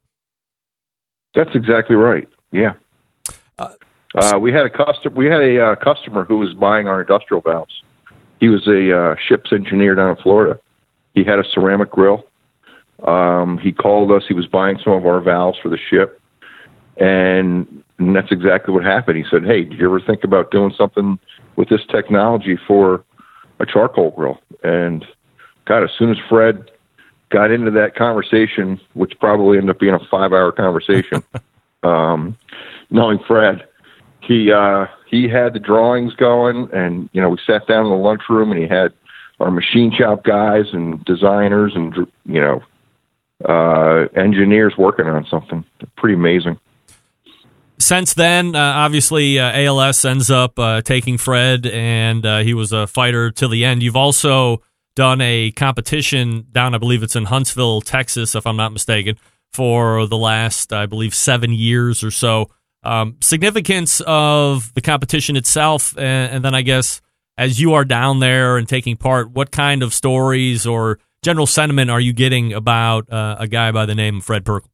That's exactly right. Yeah. Uh, we had a customer. We had a uh, customer who was buying our industrial valves. He was a uh, ship's engineer down in Florida. He had a ceramic grill. Um, he called us. He was buying some of our valves for the ship, And, and that's exactly what happened. He said, "Hey, do you ever think about doing something with this technology for a charcoal grill?" And God, as soon as Fred got into that conversation, which probably ended up being a five-hour conversation, *laughs* um, knowing Fred, he uh, he had the drawings going, and you know we sat down in the lunchroom, and he had our machine shop guys and designers and you know uh, engineers working on something pretty amazing. Since then, uh, obviously, uh, ALS ends up uh, taking Fred, and uh, he was a fighter till the end. You've also done a competition down, I believe it's in Huntsville, Texas, if I'm not mistaken, for the last, I believe, seven years or so. Um, significance of the competition itself, and, and then I guess as you are down there and taking part, what kind of stories or general sentiment are you getting about uh, a guy by the name of Fred Pirkle?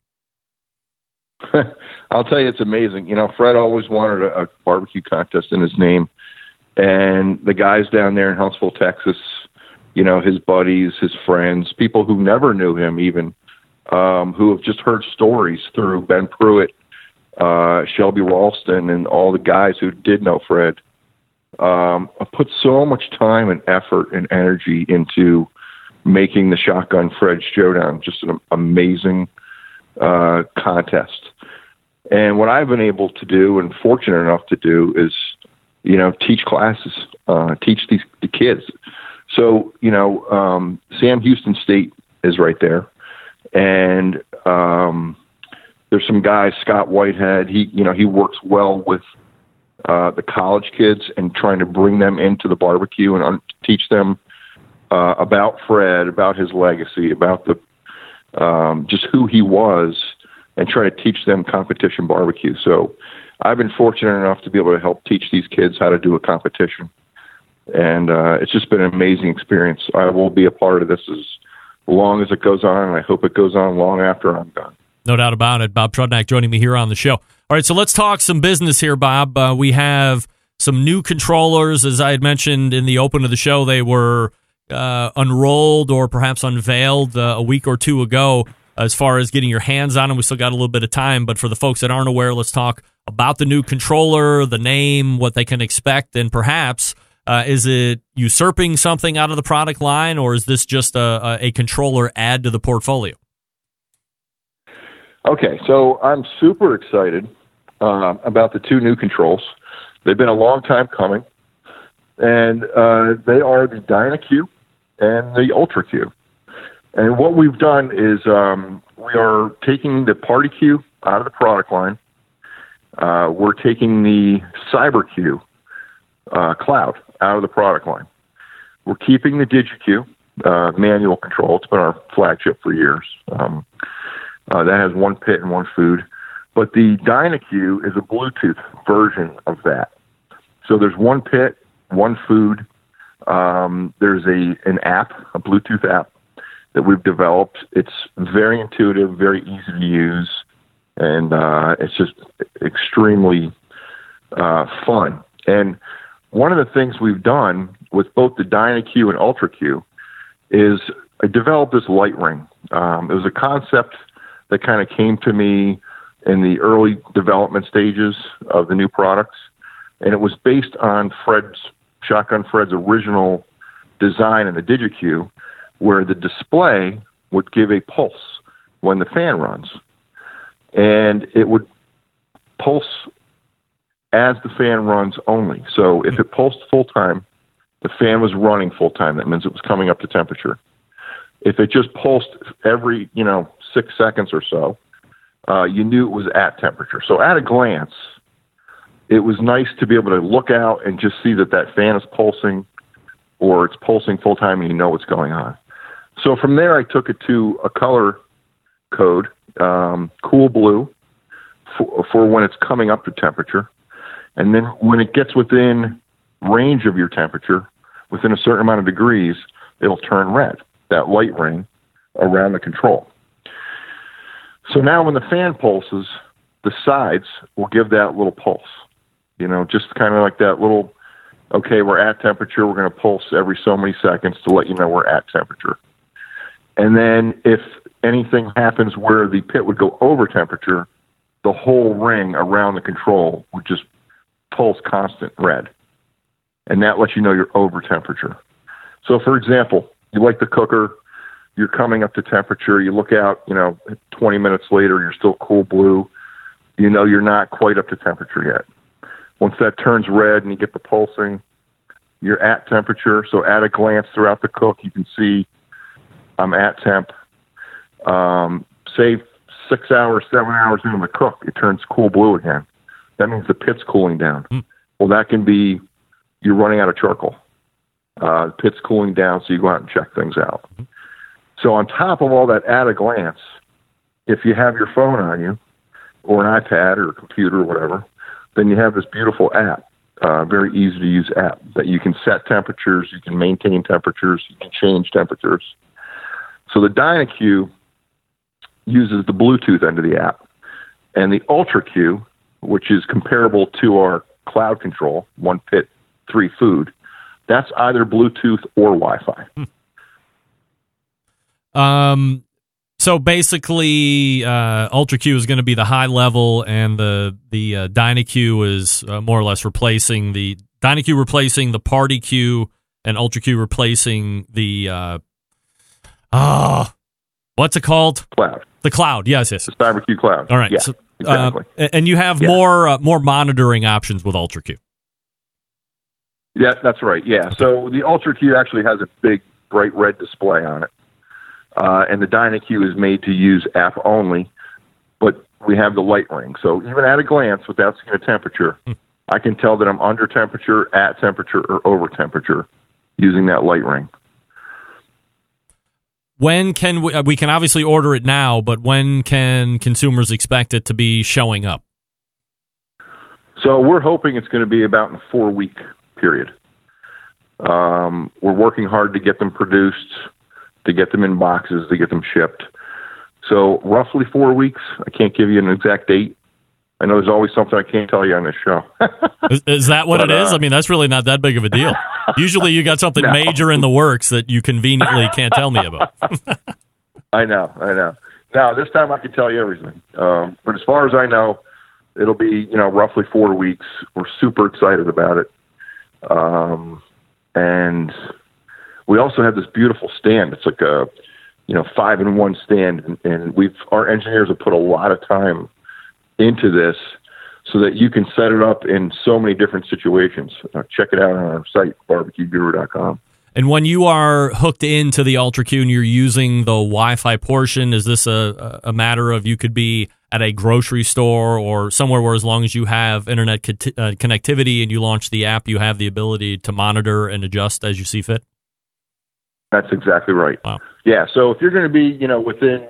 *laughs* I'll tell you, it's amazing. You know, Fred always wanted a, a barbecue contest in his name, and the guys down there in Huntsville, Texas, you know, his buddies, his friends, people who never knew him, even um, who have just heard stories through Ben Pruitt, uh, Shelby Ralston, and all the guys who did know Fred. Um, put so much time and effort and energy into making the Shotgun Fred Showdown just an amazing uh, contest. And what I've been able to do and fortunate enough to do is, you know, teach classes, uh, teach these the kids. So, you know, um, Sam Houston State is right there. And um, there's some guys, Scott Whitehead, he, you know, he works well with uh, the college kids and trying to bring them into the barbecue and un- teach them uh, about Fred, about his legacy, about the um, just who he was, and try to teach them competition barbecue. So I've been fortunate enough to be able to help teach these kids how to do a competition, and uh, it's just been an amazing experience. I will be a part of this as long as it goes on, and I hope it goes on long after I'm gone. No doubt about it. Bob Trudnak joining me here on the show. All right, so let's talk some business here, Bob. Uh, we have some new controllers, as I had mentioned in the open of the show. They were uh, unrolled or perhaps unveiled uh, a week or two ago as far as getting your hands on them. We still got a little bit of time, but for the folks that aren't aware, let's talk about the new controller, the name, what they can expect, and perhaps uh, is it usurping something out of the product line, or is this just a, a controller add to the portfolio? Okay, so I'm super excited uh, about the two new controls. They've been a long time coming, and uh, they are the DynaQ and the UltraQ. And what we've done is um, we are taking the PartyQ out of the product line. Uh, we're taking the CyberQ uh, cloud out of the product line. We're keeping the DigiQ uh, manual control. It's been our flagship for years. Um, uh, that has one pit and one food. But the DynaQ is a Bluetooth version of that. So there's one pit, one food. Um, there's a an app, a Bluetooth app that we've developed. It's very intuitive, very easy to use, and uh, it's just extremely uh, fun. And one of the things we've done with both the DynaQ and UltraQ is I developed this light ring. Um, it was a concept that kind of came to me in the early development stages of the new products. And it was based on Fred's, Shotgun Fred's original design in the DigiQ, where the display would give a pulse when the fan runs. And it would pulse as the fan runs only. So if it pulsed full time, the fan was running full time. That means it was coming up to temperature. If it just pulsed every, you know, six seconds or so, uh, you knew it was at temperature. So at a glance, it was nice to be able to look out and just see that that fan is pulsing or it's pulsing full time and you know what's going on. So from there, I took it to a color code, um, cool blue, for, for when it's coming up to temperature. And then when it gets within range of your temperature, within a certain amount of degrees, it'll turn red, that light ring around the control. So now when the fan pulses, the sides will give that little pulse. You know, just kind of like that little, okay, we're at temperature. We're going to pulse every so many seconds to let you know we're at temperature. And then if anything happens where the pit would go over temperature, the whole ring around the control would just pulse constant red. And that lets you know you're over temperature. So, for example, you like the cooker, you're coming up to temperature, you look out, you know, 20 minutes later, you're still cool blue. You know you're not quite up to temperature yet. Once that turns red and you get the pulsing, you're at temperature. So, at a glance throughout the cook, you can see I'm at temp. Um, say six hours, seven hours into the cook, it turns cool blue again. That means the pit's cooling down. Well, that can be you're running out of charcoal. Uh, the pit's cooling down, so you go out and check things out. So, on top of all that at a glance, if you have your phone on you, or an iPad or a computer or whatever, then you have this beautiful app, uh, very easy to use app that you can set temperatures, you can maintain temperatures, you can change temperatures. So the DynaQ uses the Bluetooth end of the app, and the UltraQ, which is comparable to our cloud control, one pit, three food, that's either Bluetooth or Wi-Fi. Um, so basically, uh, Ultra Q is going to be the high level, and the the uh, DynaQ is uh, more or less replacing the DynaQ replacing the Party Q, and Ultra Q replacing the uh, ah, what's it called? Cloud. The cloud. Yes, yes. The CyberQ Cloud. All right. Yeah, so, exactly. uh, and you have Yeah. more uh, more monitoring options with Ultra Q. Yeah, that's right. Yeah. So the Ultra Q actually has a big bright red display on it. Uh, and the DynaQ is made to use app only, but we have the light ring. So even at a glance, without seeing a temperature, I can tell that I'm under temperature, at temperature, or over temperature using that light ring. When can we? Uh, we can obviously order it now, but when can consumers expect it to be showing up? So we're hoping it's going to be about in a four week period. Um, we're working hard to get them produced, to get them in boxes, to get them shipped. So roughly four weeks. I can't give you an exact date. I know there's always something I can't tell you on this show. *laughs* Is, is that what But, it is? uh, I mean, that's really not that big of a deal. *laughs* Usually, you got something No. major in the works that you conveniently can't tell me about. *laughs* I know, I know. Now this time I can tell you everything. Um, but as far as I know, it'll be you know roughly four weeks. We're super excited about it, um, and we also have this beautiful stand. It's like a you know five in one stand, and, and we've our engineers have put a lot of time into this so that you can set it up in so many different situations. Uh, check it out on our site barbecueguru.com. And when you are hooked into the UltraQ and you're using the Wi-Fi portion, is this a, a matter of you could be at a grocery store or somewhere where, as long as you have internet co- uh, connectivity and you launch the app, you have the ability to monitor and adjust as you see fit? That's exactly right. Wow. Yeah. So if you're going to be, you know, within,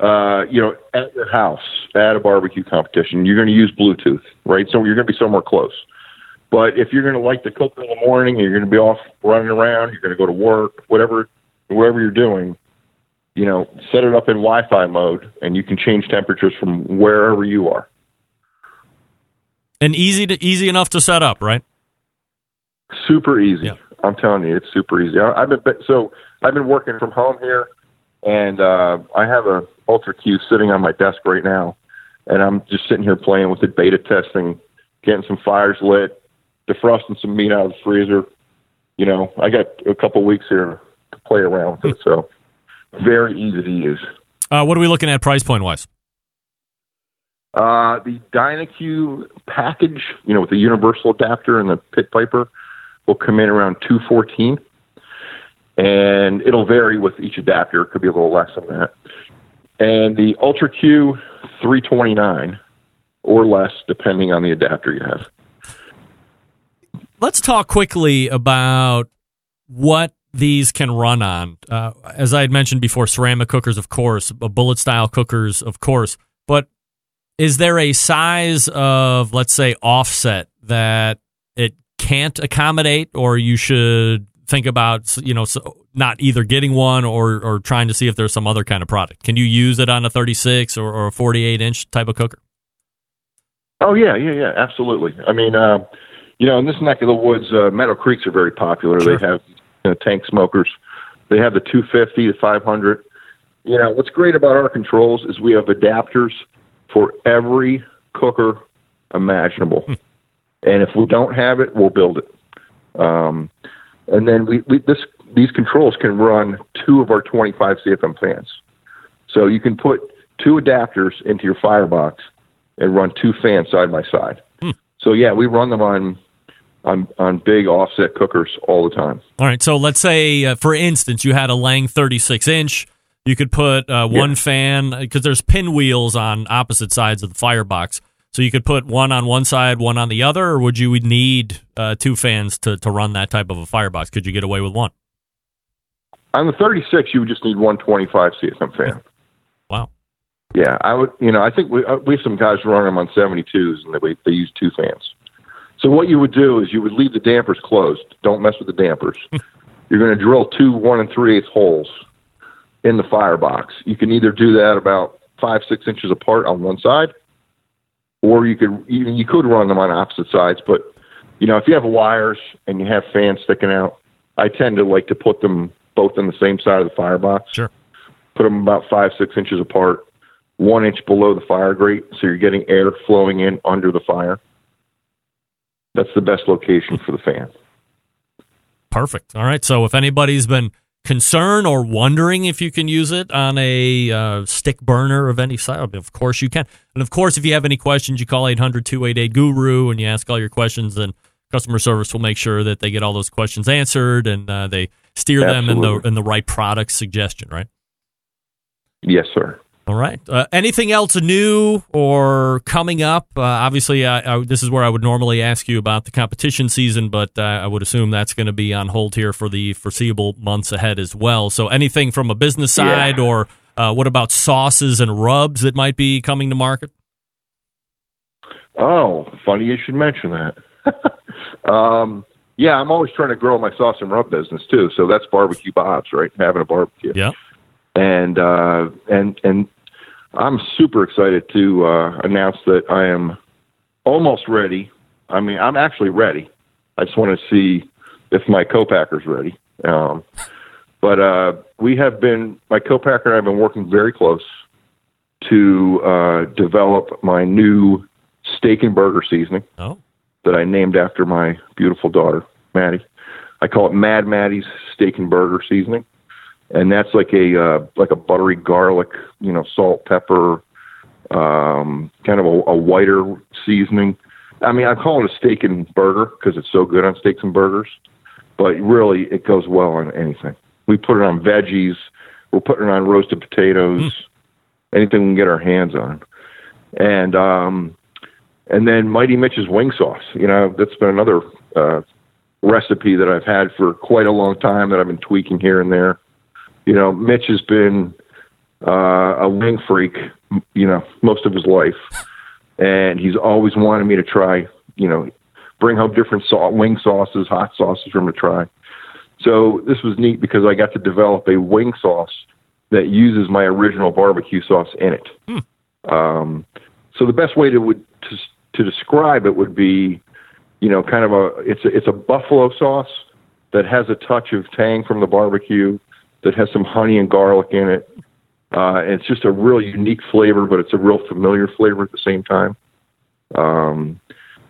uh, you know, at your house at a barbecue competition, you're going to use Bluetooth, right? So you're going to be somewhere close. But if you're going to like to cook in the morning, you're going to be off running around, you're going to go to work, whatever, whatever you're doing, you know, set it up in Wi-Fi mode, and you can change temperatures from wherever you are. And easy to easy enough to set up, right? super easy. Yeah. I'm telling you, it's super easy. I, I've been so I've been working from home here, and uh, I have a Ultra Q sitting on my desk right now, and I'm just sitting here playing with it, beta testing, getting some fires lit, defrosting some meat out of the freezer. You know, I got a couple weeks here to play around with it, so very easy to use. Uh, what are we looking at price point wise? Uh, the DynaQ package, you know, with the universal adapter and the Pit Viper, will come in around 214 and it'll vary with each adapter. It could be a little less than that. And the Ultra Q 329 or less, depending on the adapter you have. Let's talk quickly about what these can run on. Uh, as I had mentioned before, ceramic cookers, of course, uh, bullet style cookers, of course. But is there a size of, let's say, offset that can't accommodate, or you should think about, you know, so not either getting one or, or trying to see if there's some other kind of product? Can you use it on a 36 or, or a 48 inch type of cooker? Oh yeah, yeah, yeah, absolutely. I mean, uh, you know, in this neck of the woods, uh, Meadow Creeks are very popular. Sure. They have you know, tank smokers. They have the 250, the 500. You know, what's great about our controls is we have adapters for every cooker imaginable. And if we don't have it, we'll build it. Um, and then we, we this these controls can run two of our 25 CFM fans. So you can put two adapters into your firebox and run two fans side by side. So yeah, we run them on on on big offset cookers all the time. All right. So let's say, uh, for instance, you had a Lang 36 inch. You could put uh, one Yeah. fan because there's pinwheels on opposite sides of the firebox. So you could put one on one side, one on the other, or would you need uh, two fans to, to run that type of a firebox? Could you get away with one? On the 36, you would just need one 25 CFM fan. Wow. Yeah, I would. You know, I think we uh, we have some guys running them on 72s, and they they use two fans. So what you would do is you would leave the dampers closed. Don't mess with the dampers. *laughs* You're going to drill two one and three eighths holes in the firebox. You can either do that about five six inches apart on one side, or you could even you could run them on opposite sides. But you know, if you have wires and you have fans sticking out, I tend to like to put them both on the same side of the firebox Sure. put them about five, six inches apart, one inch below the fire grate, so you're getting air flowing in under the fire. That's the best location for the fan. Perfect. All right. So if anybody's been concerned or wondering if you can use it on a uh, stick burner of any side, of course you can. And of course, if you have any questions, you call 800 288 Guru and you ask all your questions, and customer service will make sure that they get all those questions answered and uh, they steer them in the in the right product suggestion. Right. Yes, sir. All right. Uh, anything else new or coming up? Uh, obviously, I, I, this is where I would normally ask you about the competition season, but uh, I would assume that's going to be on hold here for the foreseeable months ahead as well. So, anything from a business side, Yeah. or uh, what about sauces and rubs that might be coming to market? Oh, funny you should mention that. *laughs* um, yeah, I'm always trying to grow my sauce and rub business too. So that's barbecue Bob's, right? Having a barbecue. Yeah. and uh, and and I'm super excited to uh, announce that I am almost ready. I mean, I'm actually ready. I just want to see if my co-packer's ready. Um, but uh, we have been my co-packer and I have been working very close to uh, develop my new steak and burger seasoning Oh, that I named after my beautiful daughter, Maddie. I call it Mad Maddie's Steak and Burger Seasoning, and that's like a uh, like a buttery garlic, you know, salt, pepper, um, kind of a, a whiter seasoning. I mean, I call it a steak and burger because it's so good on steaks and burgers, but really it goes well on anything. We put it on veggies. We're putting it on roasted potatoes, anything we can get our hands on, and um, and then Mighty Mitch's wing sauce. You know, that's been another uh, recipe that I've had for quite a long time that I've been tweaking here and there. You know, Mitch has been uh, a wing freak, you know, most of his life, and he's always wanted me to try, you know, bring home different sau- wing sauces, hot sauces for him to try. So this was neat because I got to develop a wing sauce that uses my original barbecue sauce in it. Um, so the best way to would to, to describe it would be, you know, kind of a it's a, it's a buffalo sauce that has a touch of tang from the barbecue, that has some honey and garlic in it. Uh, and it's just a real unique flavor, but it's a real familiar flavor at the same time. Um,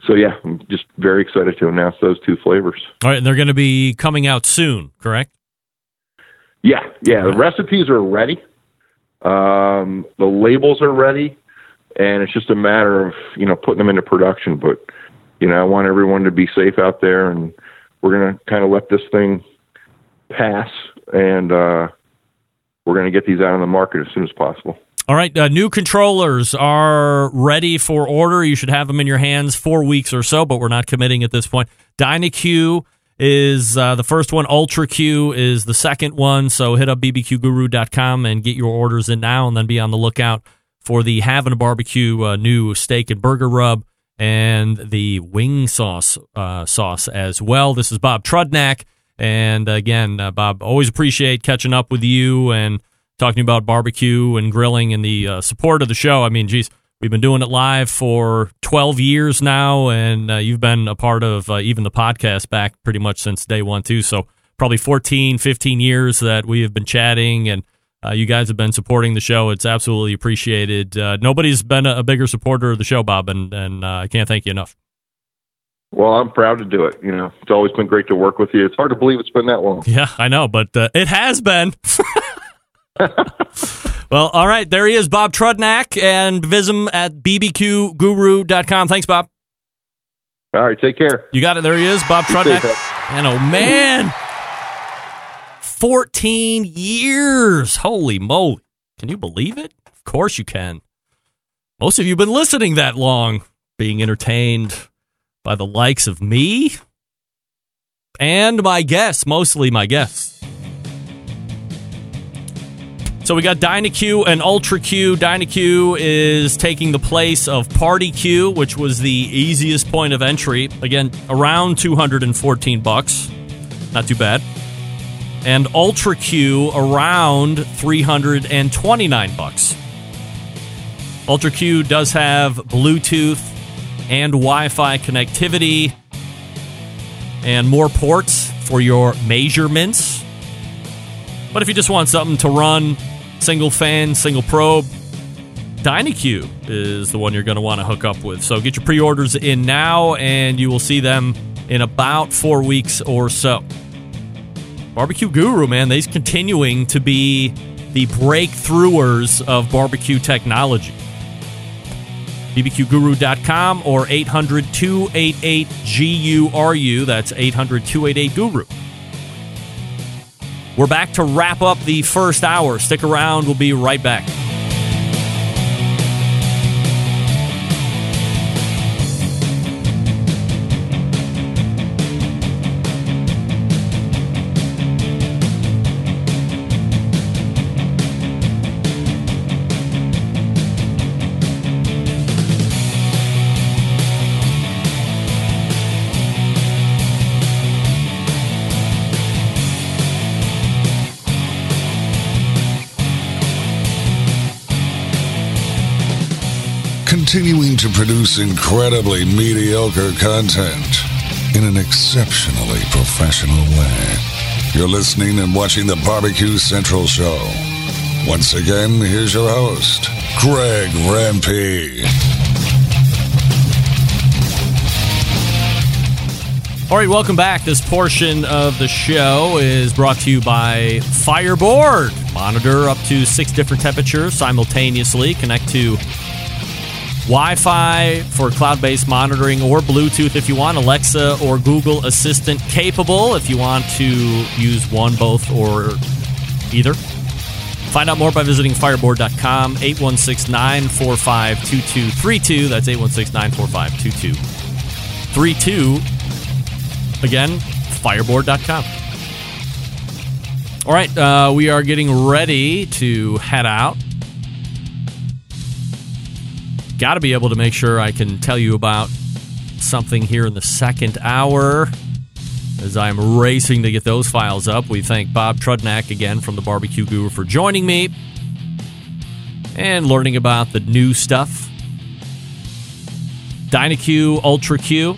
so yeah, I'm just very excited to announce those two flavors. all right. And they're going to be coming out soon, correct? Yeah, yeah. The recipes are ready. Um, the labels are ready, and it's just a matter of you know putting them into production. But you know, I want everyone to be safe out there, and we're gonna kind of let this thing pass, and uh, we're gonna get these out on the market as soon as possible. All right, uh, new controllers are ready for order. You should have them in your hands four weeks or so, but we're not committing at this point. DynaQ is uh, the first one. Ultra Q is the second one. So hit up bbqguru.com and get your orders in now, and then be on the lookout for the Having a Barbecue uh, new steak and burger rub and the wing sauce uh, sauce as well. This is Bob Trudnak. And again, uh, Bob, always appreciate catching up with you and talking about barbecue and grilling and the uh, support of the show. I mean, geez, we've been doing it live for 12 years now, and uh, you've been a part of uh, even the podcast back pretty much since day one, too. So probably 14, 15 years that we have been chatting and Uh, you guys have been supporting the show. It's absolutely appreciated. Uh, nobody's been a, a bigger supporter of the show, Bob, and, and I can't thank you enough. Well, I'm proud to do it. You know, it's always been great to work with you. It's hard to believe it's been that long. Yeah, I know, but uh, it has been. *laughs* well, all right. There he is, Bob Trudnak, and visit him at bbqguru.com. Thanks, Bob. All right, take care. You got it. There he is, Bob Trudnak. And oh, man. 14 years. Holy moly. Can you believe it? Of course you can. Most of you have been listening that long, being entertained by the likes of me and my guests, mostly my guests. So we got DynaQ and Ultra Q. DynaQ is taking the place of Party Q, which was the easiest point of entry. Again, around 214 bucks. Not too bad. And Ultra Q around 329 bucks. Ultra Q does have Bluetooth and Wi-Fi connectivity and more ports for your measurements. But if you just want something to run single fan, single probe, DynaQ is the one you're going to want to hook up with. So get your pre orders in now, and you will see them in about four weeks or so. Barbecue Guru, man, they's continuing to be the breakthroughers of barbecue technology. bbqguru.com or 800 288 GURU. That's 800 288 Guru. We're back to wrap up the first hour. Stick around, we'll be right back. Continuing to produce incredibly mediocre content in an exceptionally professional way. You're listening and watching the Barbecue Central Show. Once again, here's your host, Greg Rempe. All right, welcome back. This portion of the show is brought to you by Fireboard. Monitor up to six different temperatures simultaneously. Connect to Wi Fi for cloud based monitoring or Bluetooth if you want, Alexa or Google Assistant capable if you want to use one, both, or either. Find out more by visiting fireboard.com, 816 945 2232. That's 816 945 2232. Again, fireboard.com. All right, uh, we are getting ready to head out. Got to be able to make sure I can tell you about something here in the second hour. As I'm racing to get those files up, we thank Bob Trudnak again from the Barbecue Guru for joining me and learning about the new stuff. DynaQ Ultra Q.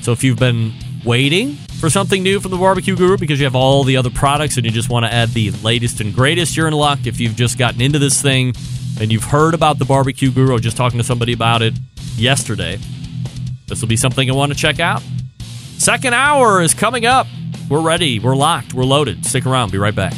So if you've been waiting for something new from the Barbecue Guru because you have all the other products and you just want to add the latest and greatest, you're in luck. If you've just gotten into this thing and you've heard about the Barbecue Guru just talking to somebody about it yesterday, this will be something you want to check out. Second hour is coming up. We're ready. We're locked. We're loaded. Stick around. Be right back.